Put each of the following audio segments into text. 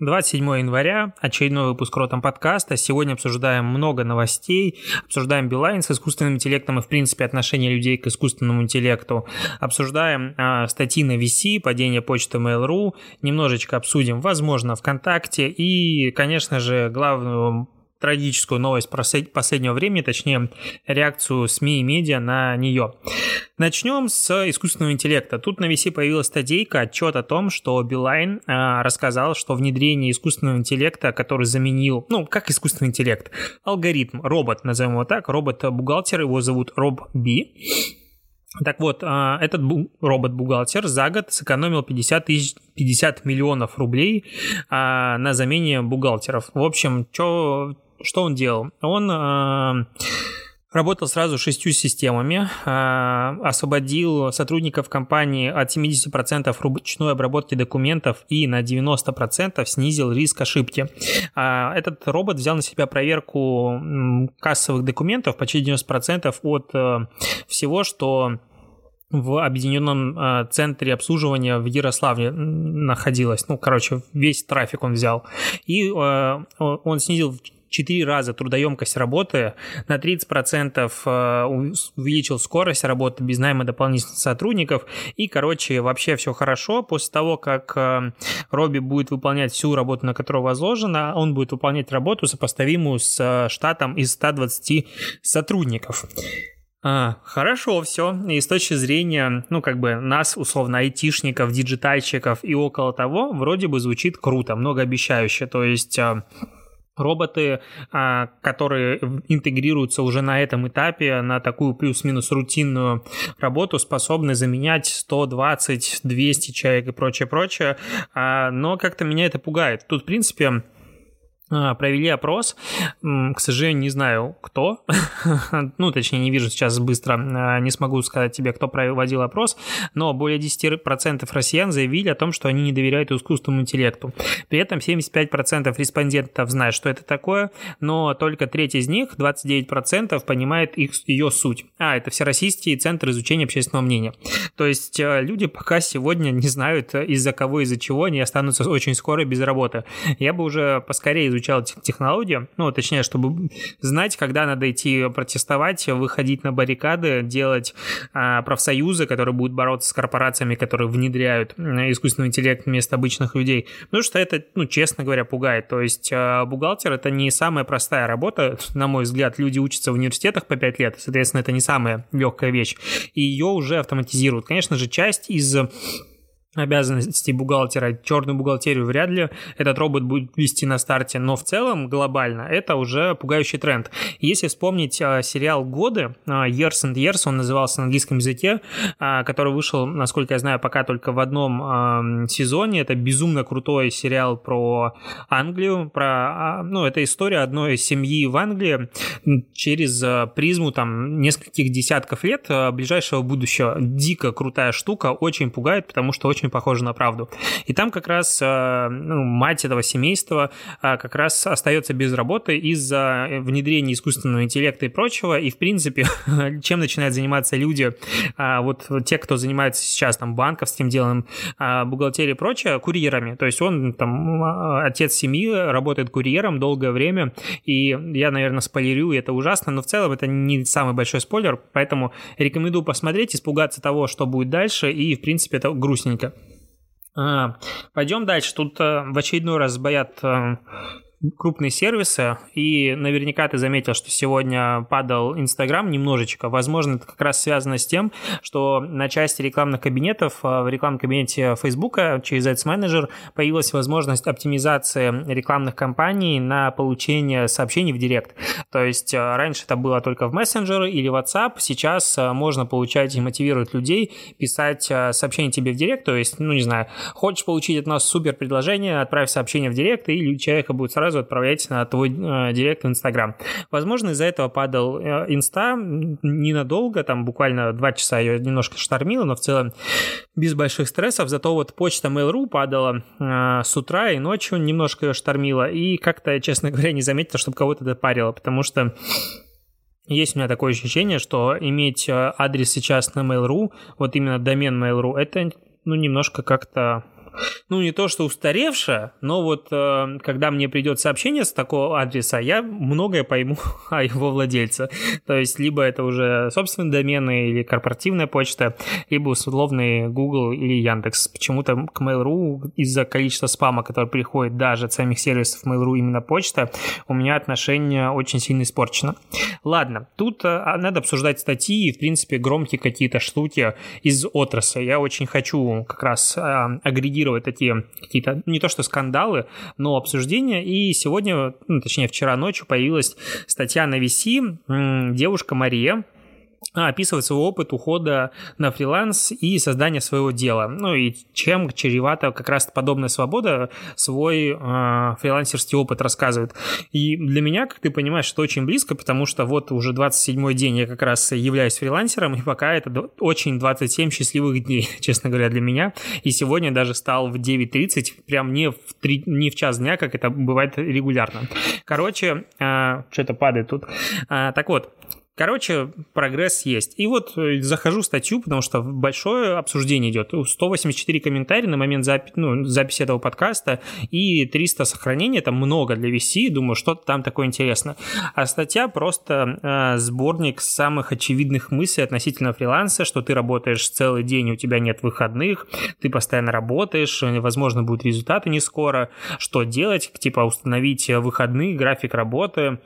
27 января, очередной выпуск Ротом подкаста. Сегодня обсуждаем много новостей, обсуждаем Билайн с искусственным интеллектом и, в принципе, отношение людей к искусственному интеллекту. Обсуждаем а, статьи на VC, падение почты Mail.ru, немножечко обсудим, возможно, ВКонтакте и, конечно же, главную трагическую новость последнего времени, точнее реакцию СМИ и медиа на нее. Начнем с искусственного интеллекта. Тут на VC появилась статейка, отчет о том, что Билайн э, рассказал, что внедрение искусственного интеллекта, который заменил, ну, как искусственный интеллект, алгоритм, робот, назовем его так, робот-бухгалтер, его зовут Роб Би, так вот, а, этот робот-бухгалтер за год сэкономил 50, тысяч, 50 миллионов рублей а, на замене бухгалтеров. В общем, чё, что он делал? Он э, работал сразу шестью системами, э, освободил сотрудников компании от 70% ручной обработки документов и на 90% снизил риск ошибки. Э, этот робот взял на себя проверку кассовых документов почти 90% от э, всего, что в объединенном э, центре обслуживания в Ярославле находилось. Ну, короче, весь трафик он взял. И э, он снизил 4 раза трудоемкость работы, на 30% э, увеличил скорость работы без найма дополнительных сотрудников, и, короче, вообще все хорошо. После того, как э, Робби будет выполнять всю работу, на которую возложено, он будет выполнять работу, сопоставимую с э, штатом из 120 сотрудников. А, хорошо все. И с точки зрения, ну, как бы нас, условно, айтишников, диджитальщиков и около того, вроде бы звучит круто, многообещающе. То есть роботы, а, которые интегрируются уже на этом этапе на такую плюс-минус рутинную работу, способны заменять 120, 200 человек и прочее, прочее. А, но как-то меня это пугает. Тут, в принципе, провели опрос. К сожалению, не знаю, кто. ну, точнее, не вижу сейчас быстро. А, не смогу сказать тебе, кто проводил опрос. Но более 10% россиян заявили о том, что они не доверяют искусственному интеллекту. При этом 75% респондентов знают, что это такое, но только треть из них, 29%, понимает их, ее суть. А, это Всероссийский центр изучения общественного мнения. То есть э, люди пока сегодня не знают, из-за кого, из-за чего они останутся очень скоро без работы. Я бы уже поскорее изучил изучал технологии, ну, точнее, чтобы знать, когда надо идти протестовать, выходить на баррикады, делать а, профсоюзы, которые будут бороться с корпорациями, которые внедряют искусственный интеллект вместо обычных людей. Потому что это, ну, честно говоря, пугает. То есть а, бухгалтер — это не самая простая работа, на мой взгляд. Люди учатся в университетах по 5 лет, соответственно, это не самая легкая вещь. И ее уже автоматизируют. Конечно же, часть из обязанности бухгалтера, черную бухгалтерию вряд ли этот робот будет вести на старте, но в целом глобально это уже пугающий тренд. Если вспомнить а, сериал «Годы», а, Years and Years, он назывался на английском языке, а, который вышел, насколько я знаю, пока только в одном а, сезоне, это безумно крутой сериал про Англию, про, а, ну, это история одной семьи в Англии через а, призму там нескольких десятков лет а, ближайшего будущего. Дико крутая штука, очень пугает, потому что очень очень похоже на правду. И там как раз э, ну, мать этого семейства э, как раз остается без работы из-за внедрения искусственного интеллекта и прочего. И, в принципе, чем начинают заниматься люди, э, вот те, кто занимается сейчас там банковским делом, бухгалтерией и прочее, курьерами. То есть он там отец семьи, работает курьером долгое время, и я, наверное, спойлерю, и это ужасно, но в целом это не самый большой спойлер, поэтому рекомендую посмотреть, испугаться того, что будет дальше, и, в принципе, это грустненько. А, пойдем дальше. Тут а, в очередной раз боят а, крупные сервисы, и наверняка ты заметил, что сегодня падал Инстаграм немножечко. Возможно, это как раз связано с тем, что на части рекламных кабинетов, в рекламном кабинете Фейсбука через Ads Manager появилась возможность оптимизации рекламных кампаний на получение сообщений в Директ. То есть раньше это было только в Messenger или WhatsApp, сейчас можно получать и мотивировать людей писать сообщение тебе в Директ, то есть, ну не знаю, хочешь получить от нас супер предложение, отправь сообщение в Директ, и человека будет сразу сразу отправляйте на твой э, директ в Инстаграм. Возможно, из-за этого падал э, Инста ненадолго, там буквально два часа ее немножко штормило, но в целом без больших стрессов. Зато вот почта Mail.ru падала э, с утра и ночью немножко ее штормила. И как-то, честно говоря, не заметил, чтобы кого-то это парило, потому что есть у меня такое ощущение, что иметь э, адрес сейчас на Mail.ru, вот именно домен Mail.ru, это ну, немножко как-то ну, не то, что устаревшая, но вот э, когда мне придет сообщение с такого адреса, я многое пойму о его владельце. То есть, либо это уже собственные домены или корпоративная почта, либо условный Google или Яндекс. Почему-то к Mail.ru из-за количества спама, который приходит даже от самих сервисов Mail.ru именно почта, у меня отношение очень сильно испорчено. Ладно, тут э, надо обсуждать статьи и, в принципе, громкие какие-то штуки из отрасли. Я очень хочу как раз э, агрегировать реагировать такие какие-то, не то что скандалы, но обсуждения. И сегодня, ну, точнее вчера ночью появилась статья на VC, девушка Мария, описывать свой опыт ухода на фриланс и создания своего дела. Ну и чем чревата как раз подобная свобода, свой э, фрилансерский опыт рассказывает. И для меня, как ты понимаешь, это очень близко, потому что вот уже 27-й день я как раз являюсь фрилансером, и пока это очень 27 счастливых дней, честно говоря, для меня. И сегодня даже стал в 9.30, прям не в, 3, не в час дня, как это бывает регулярно. Короче, э, что-то падает тут. Э, так вот, Короче, прогресс есть. И вот э, захожу в статью, потому что большое обсуждение идет. 184 комментария на момент запи- ну, записи этого подкаста и 300 сохранений. Это много для VC. Думаю, что-то там такое интересно. А статья просто э, сборник самых очевидных мыслей относительно фриланса, что ты работаешь целый день, у тебя нет выходных, ты постоянно работаешь, возможно, будут результаты не скоро. Что делать? Типа установить выходные, график работы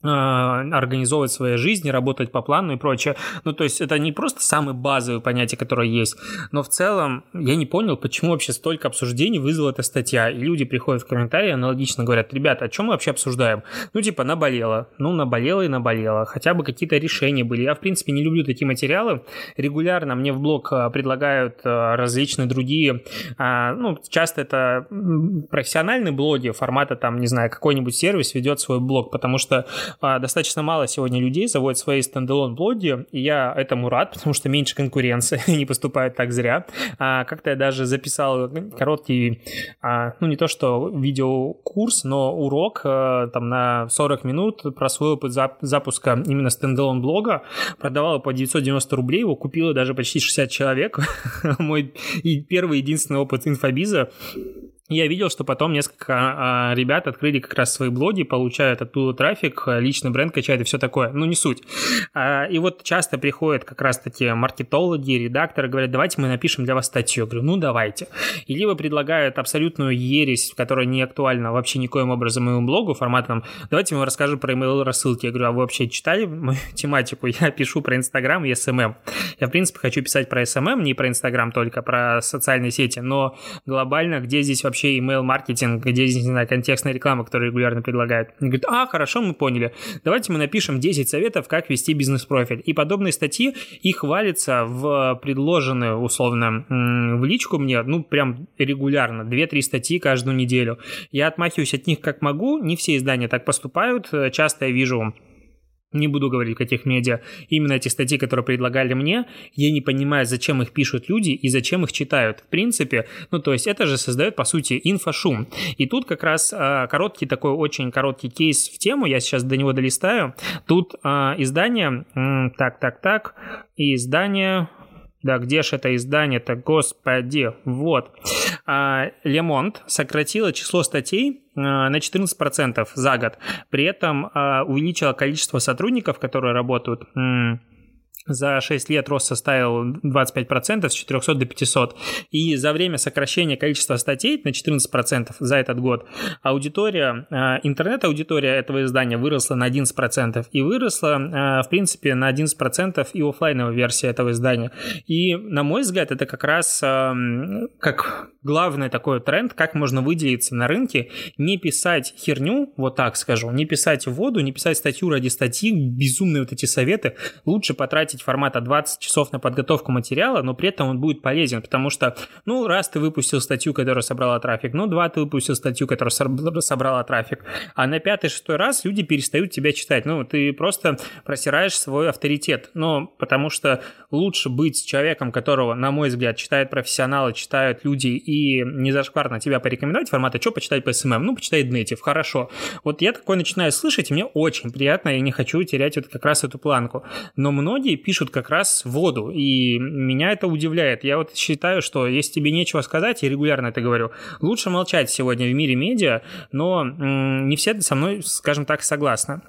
организовывать свои жизни, работать по плану и прочее. Ну, то есть это не просто самые базовые понятия, которые есть, но в целом я не понял, почему вообще столько обсуждений вызвала эта статья. И люди приходят в комментарии, аналогично говорят, ребята, о чем мы вообще обсуждаем? Ну, типа, наболело. Ну, наболело и наболело. Хотя бы какие-то решения были. Я, в принципе, не люблю такие материалы. Регулярно мне в блог а, предлагают а, различные другие, ну, часто это профессиональные блоги формата, там, не знаю, какой-нибудь сервис ведет свой блог, потому что а, достаточно мало сегодня людей заводят свои standalone блоги, и я этому рад, потому что меньше конкуренции, не поступают так зря. А, как-то я даже записал короткий, а, ну не то что видеокурс, но урок а, там на 40 минут про свой опыт запуска именно standalone блога, продавал по 990 рублей, его купило даже почти 60 человек. Мой первый единственный опыт инфобиза я видел, что потом несколько а, ребят открыли как раз свои блоги, получают оттуда трафик, личный бренд качают и все такое. Ну, не суть. А, и вот часто приходят как раз таки маркетологи, редакторы, говорят, давайте мы напишем для вас статью. Я говорю, ну, давайте. И либо предлагают абсолютную ересь, которая не актуальна вообще никоим образом моему блогу, форматом, давайте мы расскажем про email рассылки. Я говорю, а вы вообще читали мою тематику? Я пишу про Инстаграм и СММ. Я, в принципе, хочу писать про СММ, не про Инстаграм только, про социальные сети, но глобально, где здесь вообще вообще email-маркетинг, где, не знаю, контекстная реклама, которую регулярно предлагают. Они говорят, а, хорошо, мы поняли. Давайте мы напишем 10 советов, как вести бизнес-профиль. И подобные статьи, их валится в предложенные, условно, в личку мне, ну, прям регулярно, 2-3 статьи каждую неделю. Я отмахиваюсь от них как могу, не все издания так поступают. Часто я вижу не буду говорить, в каких медиа, именно эти статьи, которые предлагали мне, я не понимаю, зачем их пишут люди и зачем их читают. В принципе, ну то есть это же создает, по сути, инфошум. И тут как раз э, короткий такой, очень короткий кейс в тему, я сейчас до него долистаю. Тут э, издание, э, так, так, так, издание, да, где же это издание-то, господи, вот. А, Лемонт сократила число статей а, на 14% за год. При этом а, увеличила количество сотрудников, которые работают за 6 лет рост составил 25% с 400 до 500. И за время сокращения количества статей на 14% за этот год аудитория, а, интернет-аудитория этого издания выросла на 11%. И выросла, а, в принципе, на 11% и офлайновая версия этого издания. И, на мой взгляд, это как раз а, как главный такой тренд, как можно выделиться на рынке, не писать херню, вот так скажу, не писать воду, не писать статью ради статьи, безумные вот эти советы, лучше потратить потратить формата 20 часов на подготовку материала, но при этом он будет полезен, потому что, ну, раз ты выпустил статью, которая собрала трафик, ну, два ты выпустил статью, которая собрала трафик, а на пятый-шестой раз люди перестают тебя читать. Ну, ты просто просираешь свой авторитет. Ну, потому что лучше быть человеком, которого, на мой взгляд, читают профессионалы, читают люди и не зашкварно тебя порекомендовать формата, что почитать по СММ? Ну, почитай Native, хорошо. Вот я такое начинаю слышать, и мне очень приятно, и не хочу терять вот как раз эту планку. Но многие пишут как раз воду, и меня это удивляет. Я вот считаю, что если тебе нечего сказать, я регулярно это говорю, лучше молчать сегодня в мире медиа, но не все со мной, скажем так, согласны.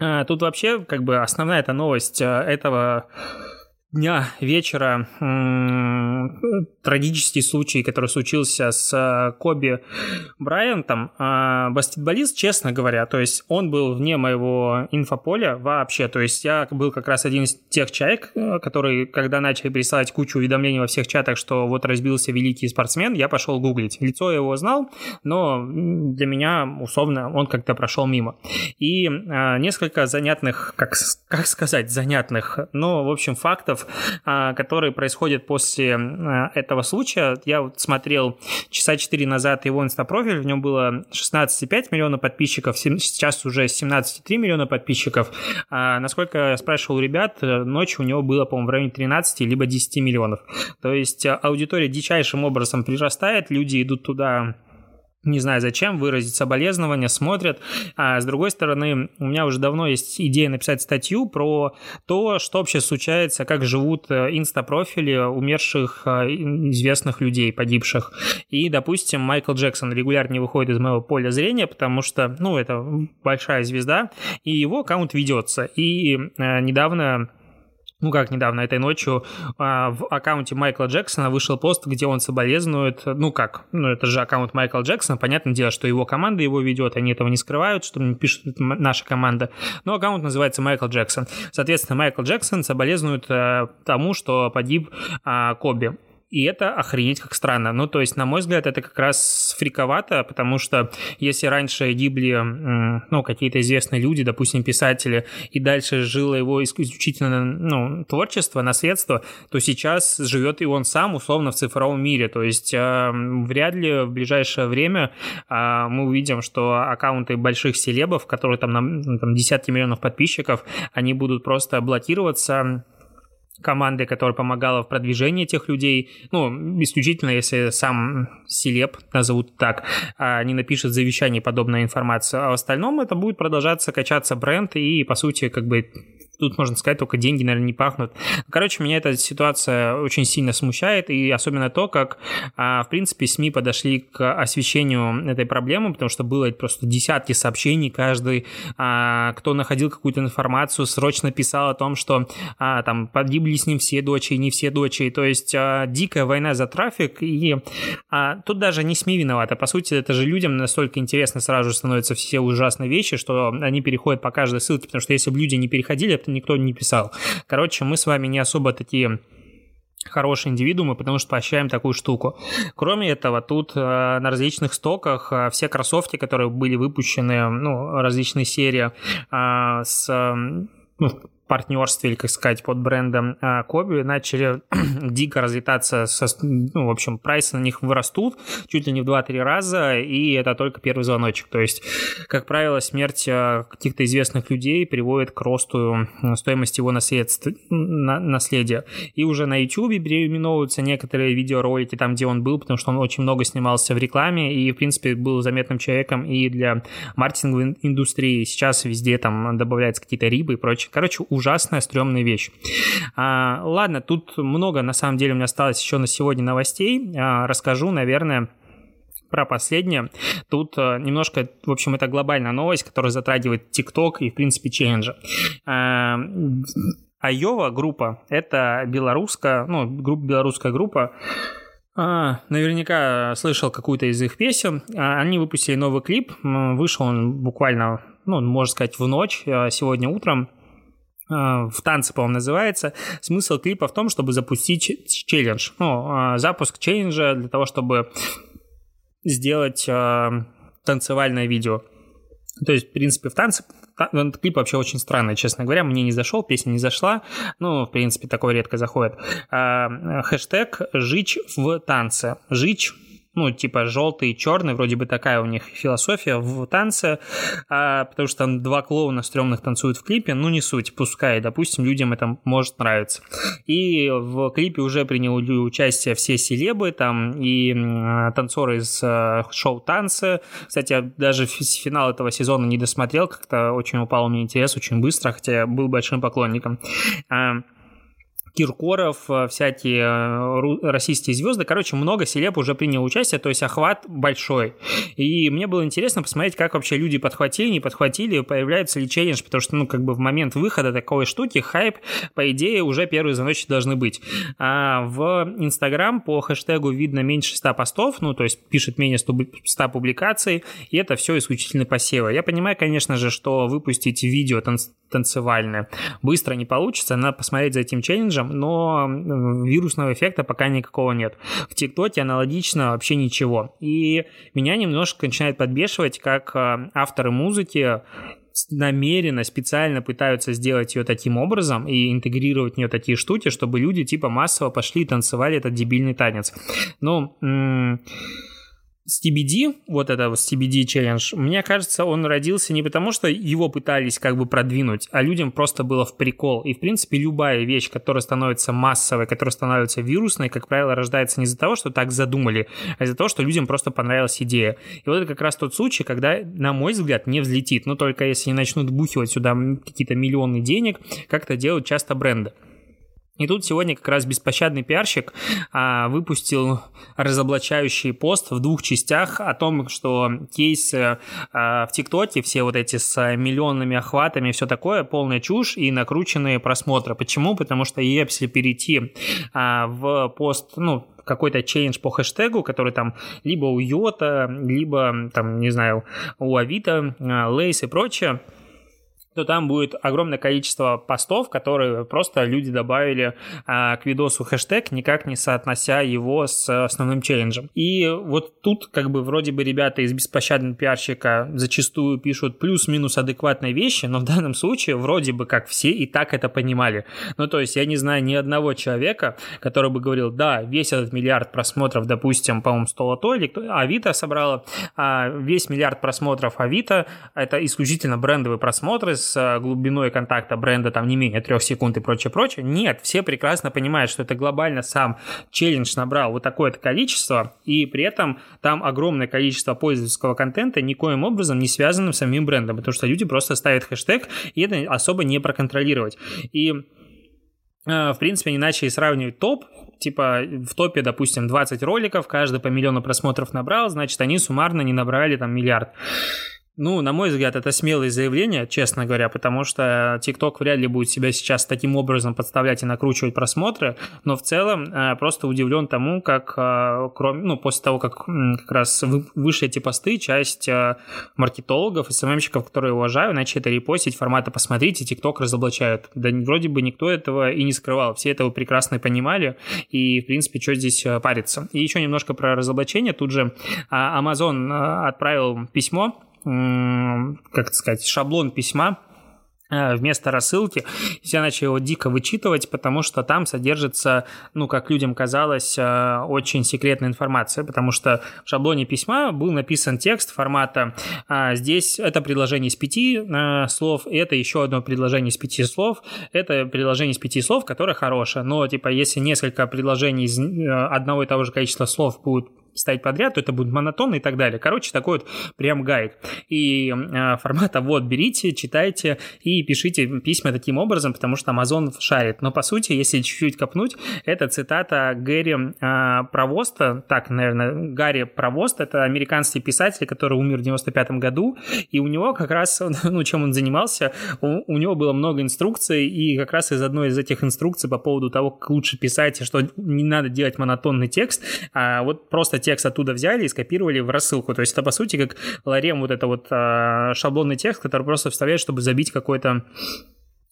А, тут вообще как бы основная эта новость а, этого дня, вечера трагический случай, который случился с э, Коби Брайантом. А, баскетболист, честно говоря, то есть он был вне моего инфополя вообще. То есть я был как раз один из тех человек, э, который, когда начали присылать кучу уведомлений во всех чатах, что вот разбился великий спортсмен, я пошел гуглить. Лицо его знал, но для меня, условно, он как-то прошел мимо. И а, несколько занятных, как, как сказать, занятных, но, в общем, фактов фактов, а, которые происходят после а, этого случая. Я вот смотрел часа 4 назад его инстапрофиль, в нем было 16,5 миллиона подписчиков, сейчас уже 17,3 миллиона подписчиков. А, насколько я спрашивал ребят, ночью у него было, по-моему, в районе 13 либо 10 миллионов. То есть аудитория дичайшим образом прирастает, люди идут туда не знаю зачем, выразить соболезнования, смотрят. А с другой стороны, у меня уже давно есть идея написать статью про то, что вообще случается, как живут э, инстапрофили умерших э, известных людей, погибших. И, допустим, Майкл Джексон регулярно не выходит из моего поля зрения, потому что, ну, это большая звезда, и его аккаунт ведется. И э, недавно ну как недавно, этой ночью а, в аккаунте Майкла Джексона вышел пост, где он соболезнует, ну как, ну это же аккаунт Майкла Джексона, понятное дело, что его команда его ведет, они этого не скрывают, что пишет наша команда, но аккаунт называется Майкл Джексон. Соответственно, Майкл Джексон соболезнует а, тому, что погиб а, Коби. И это охренеть как странно. Ну, то есть, на мой взгляд, это как раз фриковато, потому что если раньше гибли, ну, какие-то известные люди, допустим, писатели, и дальше жило его исключительно, ну, творчество, наследство, то сейчас живет и он сам, условно, в цифровом мире. То есть, э, вряд ли в ближайшее время э, мы увидим, что аккаунты больших селебов, которые там, на, там десятки миллионов подписчиков, они будут просто блокироваться команды, которая помогала в продвижении этих людей, ну, исключительно, если сам Селеп, назовут так, а не напишет завещание подобная информация, а в остальном это будет продолжаться качаться бренд и, по сути, как бы тут можно сказать, только деньги, наверное, не пахнут. Короче, меня эта ситуация очень сильно смущает, и особенно то, как, а, в принципе, СМИ подошли к освещению этой проблемы, потому что было просто десятки сообщений, каждый, а, кто находил какую-то информацию, срочно писал о том, что а, там погибли с ним все дочери, не все дочери, то есть дикая война за трафик, и тут даже не СМИ виноваты, по сути, это же людям настолько интересно сразу становятся все ужасные вещи, что они переходят по каждой ссылке, потому что если бы люди не переходили, это никто не писал. Короче, мы с вами не особо такие хорошие индивидуумы, потому что поощряем такую штуку. Кроме этого, тут э, на различных стоках э, все кроссовки, которые были выпущены, ну, различные серии э, с ну, партнерстве или, как сказать, под брендом а, Коби начали дико разлетаться, со, ну, в общем, прайсы на них вырастут чуть ли не в 2-3 раза, и это только первый звоночек. То есть, как правило, смерть а, каких-то известных людей приводит к росту стоимости его наследства, на, наследия. И уже на YouTube переименовываются некоторые видеоролики там, где он был, потому что он очень много снимался в рекламе и, в принципе, был заметным человеком и для маркетинговой индустрии. Сейчас везде там добавляются какие-то рибы и прочее. Короче, ужасная, стрёмная вещь. А, ладно, тут много, на самом деле, у меня осталось еще на сегодня новостей. А, расскажу, наверное, про последнее. Тут а, немножко, в общем, это глобальная новость, которая затрагивает TikTok и, в принципе, челленджи. А, Айова группа, это белорусская, ну, группа, белорусская группа, а, наверняка слышал какую-то из их песен. А, они выпустили новый клип. Вышел он буквально, ну, можно сказать, в ночь, сегодня утром. А, в танце, по-моему, называется. Смысл клипа в том, чтобы запустить челлендж. Ну, а, запуск челленджа для того, чтобы сделать а, танцевальное видео. То есть, в принципе, в танце этот клип вообще очень странный, честно говоря, мне не зашел, песня не зашла, ну, в принципе, такое редко заходит. Хэштег «Жичь в танце». «Жичь» ну, типа желтый и черный, вроде бы такая у них философия в танце, а, потому что там два клоуна стрёмных танцуют в клипе, ну, не суть, пускай, допустим, людям это может нравиться. И в клипе уже приняли участие все селебы, там и танцоры из а, шоу «Танцы». Кстати, я даже финал этого сезона не досмотрел, как-то очень упал мне интерес очень быстро, хотя я был большим поклонником. А, Киркоров, э, всякие э, российские звезды. Короче, много селеб уже приняло участие, то есть охват большой. И мне было интересно посмотреть, как вообще люди подхватили, не подхватили, появляется ли челлендж, потому что, ну, как бы в момент выхода такой штуки хайп, по идее, уже первые звоночки должны быть. А в Инстаграм по хэштегу видно меньше 100 постов, ну, то есть пишет менее 100 публикаций, и это все исключительно посевы. Я понимаю, конечно же, что выпустить видео танц танцевальное быстро не получится, надо посмотреть за этим челленджем, челленджем, но вирусного эффекта пока никакого нет. В ТикТоке аналогично вообще ничего. И меня немножко начинает подбешивать, как э, авторы музыки намеренно, специально пытаются сделать ее таким образом и интегрировать в нее такие штуки, чтобы люди типа массово пошли и танцевали этот дебильный танец. Ну, м- CBD, вот это вот CBD челлендж, мне кажется, он родился не потому, что его пытались как бы продвинуть, а людям просто было в прикол. И, в принципе, любая вещь, которая становится массовой, которая становится вирусной, как правило, рождается не из-за того, что так задумали, а из-за того, что людям просто понравилась идея. И вот это как раз тот случай, когда, на мой взгляд, не взлетит. Но только если не начнут бухивать сюда какие-то миллионы денег, как это делают часто бренды. И тут сегодня как раз беспощадный пиарщик а, выпустил разоблачающий пост в двух частях о том, что кейсы а, в ТикТоке, все вот эти с миллионными охватами, все такое, полная чушь и накрученные просмотры. Почему? Потому что если перейти а, в пост, ну, какой-то челлендж по хэштегу, который там либо у Йота, либо там, не знаю, у Авито, Лейс и прочее, то там будет огромное количество постов, которые просто люди добавили а, к видосу хэштег, никак не соотнося его с основным челленджем. И вот тут как бы вроде бы ребята из беспощадного пиарщика зачастую пишут плюс-минус адекватные вещи, но в данном случае вроде бы как все и так это понимали. Ну то есть я не знаю ни одного человека, который бы говорил, да, весь этот миллиард просмотров, допустим, по-моему, 100 лото или кто, Авито собрала, а весь миллиард просмотров Авито, это исключительно брендовые просмотры с э, глубиной контакта бренда там не менее трех секунд и прочее, прочее. Нет, все прекрасно понимают, что это глобально сам челлендж набрал вот такое-то количество, и при этом там огромное количество пользовательского контента никоим образом не связанным с самим брендом, потому что люди просто ставят хэштег, и это особо не проконтролировать. И э, в принципе, иначе и сравнивать топ, типа в топе, допустим, 20 роликов, каждый по миллиону просмотров набрал, значит, они суммарно не набрали там миллиард. Ну, на мой взгляд, это смелые заявления, честно говоря, потому что TikTok вряд ли будет себя сейчас таким образом подставлять и накручивать просмотры, но в целом э, просто удивлен тому, как, э, кроме, ну, после того, как как раз вышли эти посты, часть э, маркетологов и СММщиков, которые уважаю, начали это репостить формата «посмотрите, TikTok разоблачают». Да вроде бы никто этого и не скрывал, все этого прекрасно понимали, и, в принципе, что здесь париться. И еще немножко про разоблачение. Тут же Amazon отправил письмо как сказать, шаблон письма Э, вместо рассылки. Я начал его дико вычитывать, потому что там содержится, ну, как людям казалось, э, очень секретная информация, потому что в шаблоне письма был написан текст формата а «Здесь это предложение из пяти э, слов, это еще одно предложение из пяти слов, это предложение из пяти слов, которое хорошее, но, типа, если несколько предложений из одного и того же количества слов будут ставить подряд, то это будет монотонно и так далее. Короче, такой вот прям гайд. И э, формата вот берите, читайте и пишите письма таким образом, потому что Amazon шарит. Но по сути, если чуть-чуть копнуть, это цитата Гэри э, Провоста, так, наверное, Гарри Провост, это американский писатель, который умер в 95 году, и у него как раз, ну, чем он занимался, у, у него было много инструкций, и как раз из одной из этих инструкций по поводу того, как лучше писать, что не надо делать монотонный текст, а вот просто текст оттуда взяли и скопировали в рассылку. То есть это, по сути, как ларем вот это вот а, шаблонный текст, который просто вставляешь, чтобы забить какой-то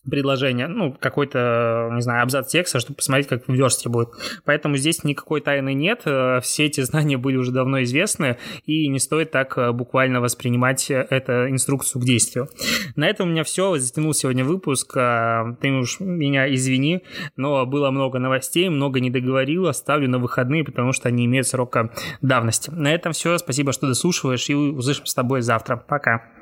предложение, ну, какой-то, не знаю, абзац текста, чтобы посмотреть, как в версте будет. Поэтому здесь никакой тайны нет, э, все эти знания были уже давно известны, и не стоит так э, буквально воспринимать эту инструкцию к действию. На этом у меня все, затянул сегодня выпуск, ты уж меня извини, но было много новостей, много не договорил, оставлю на выходные, потому что они имеют срока давности. На этом все, спасибо, что дослушиваешь, и услышим с тобой завтра. Пока.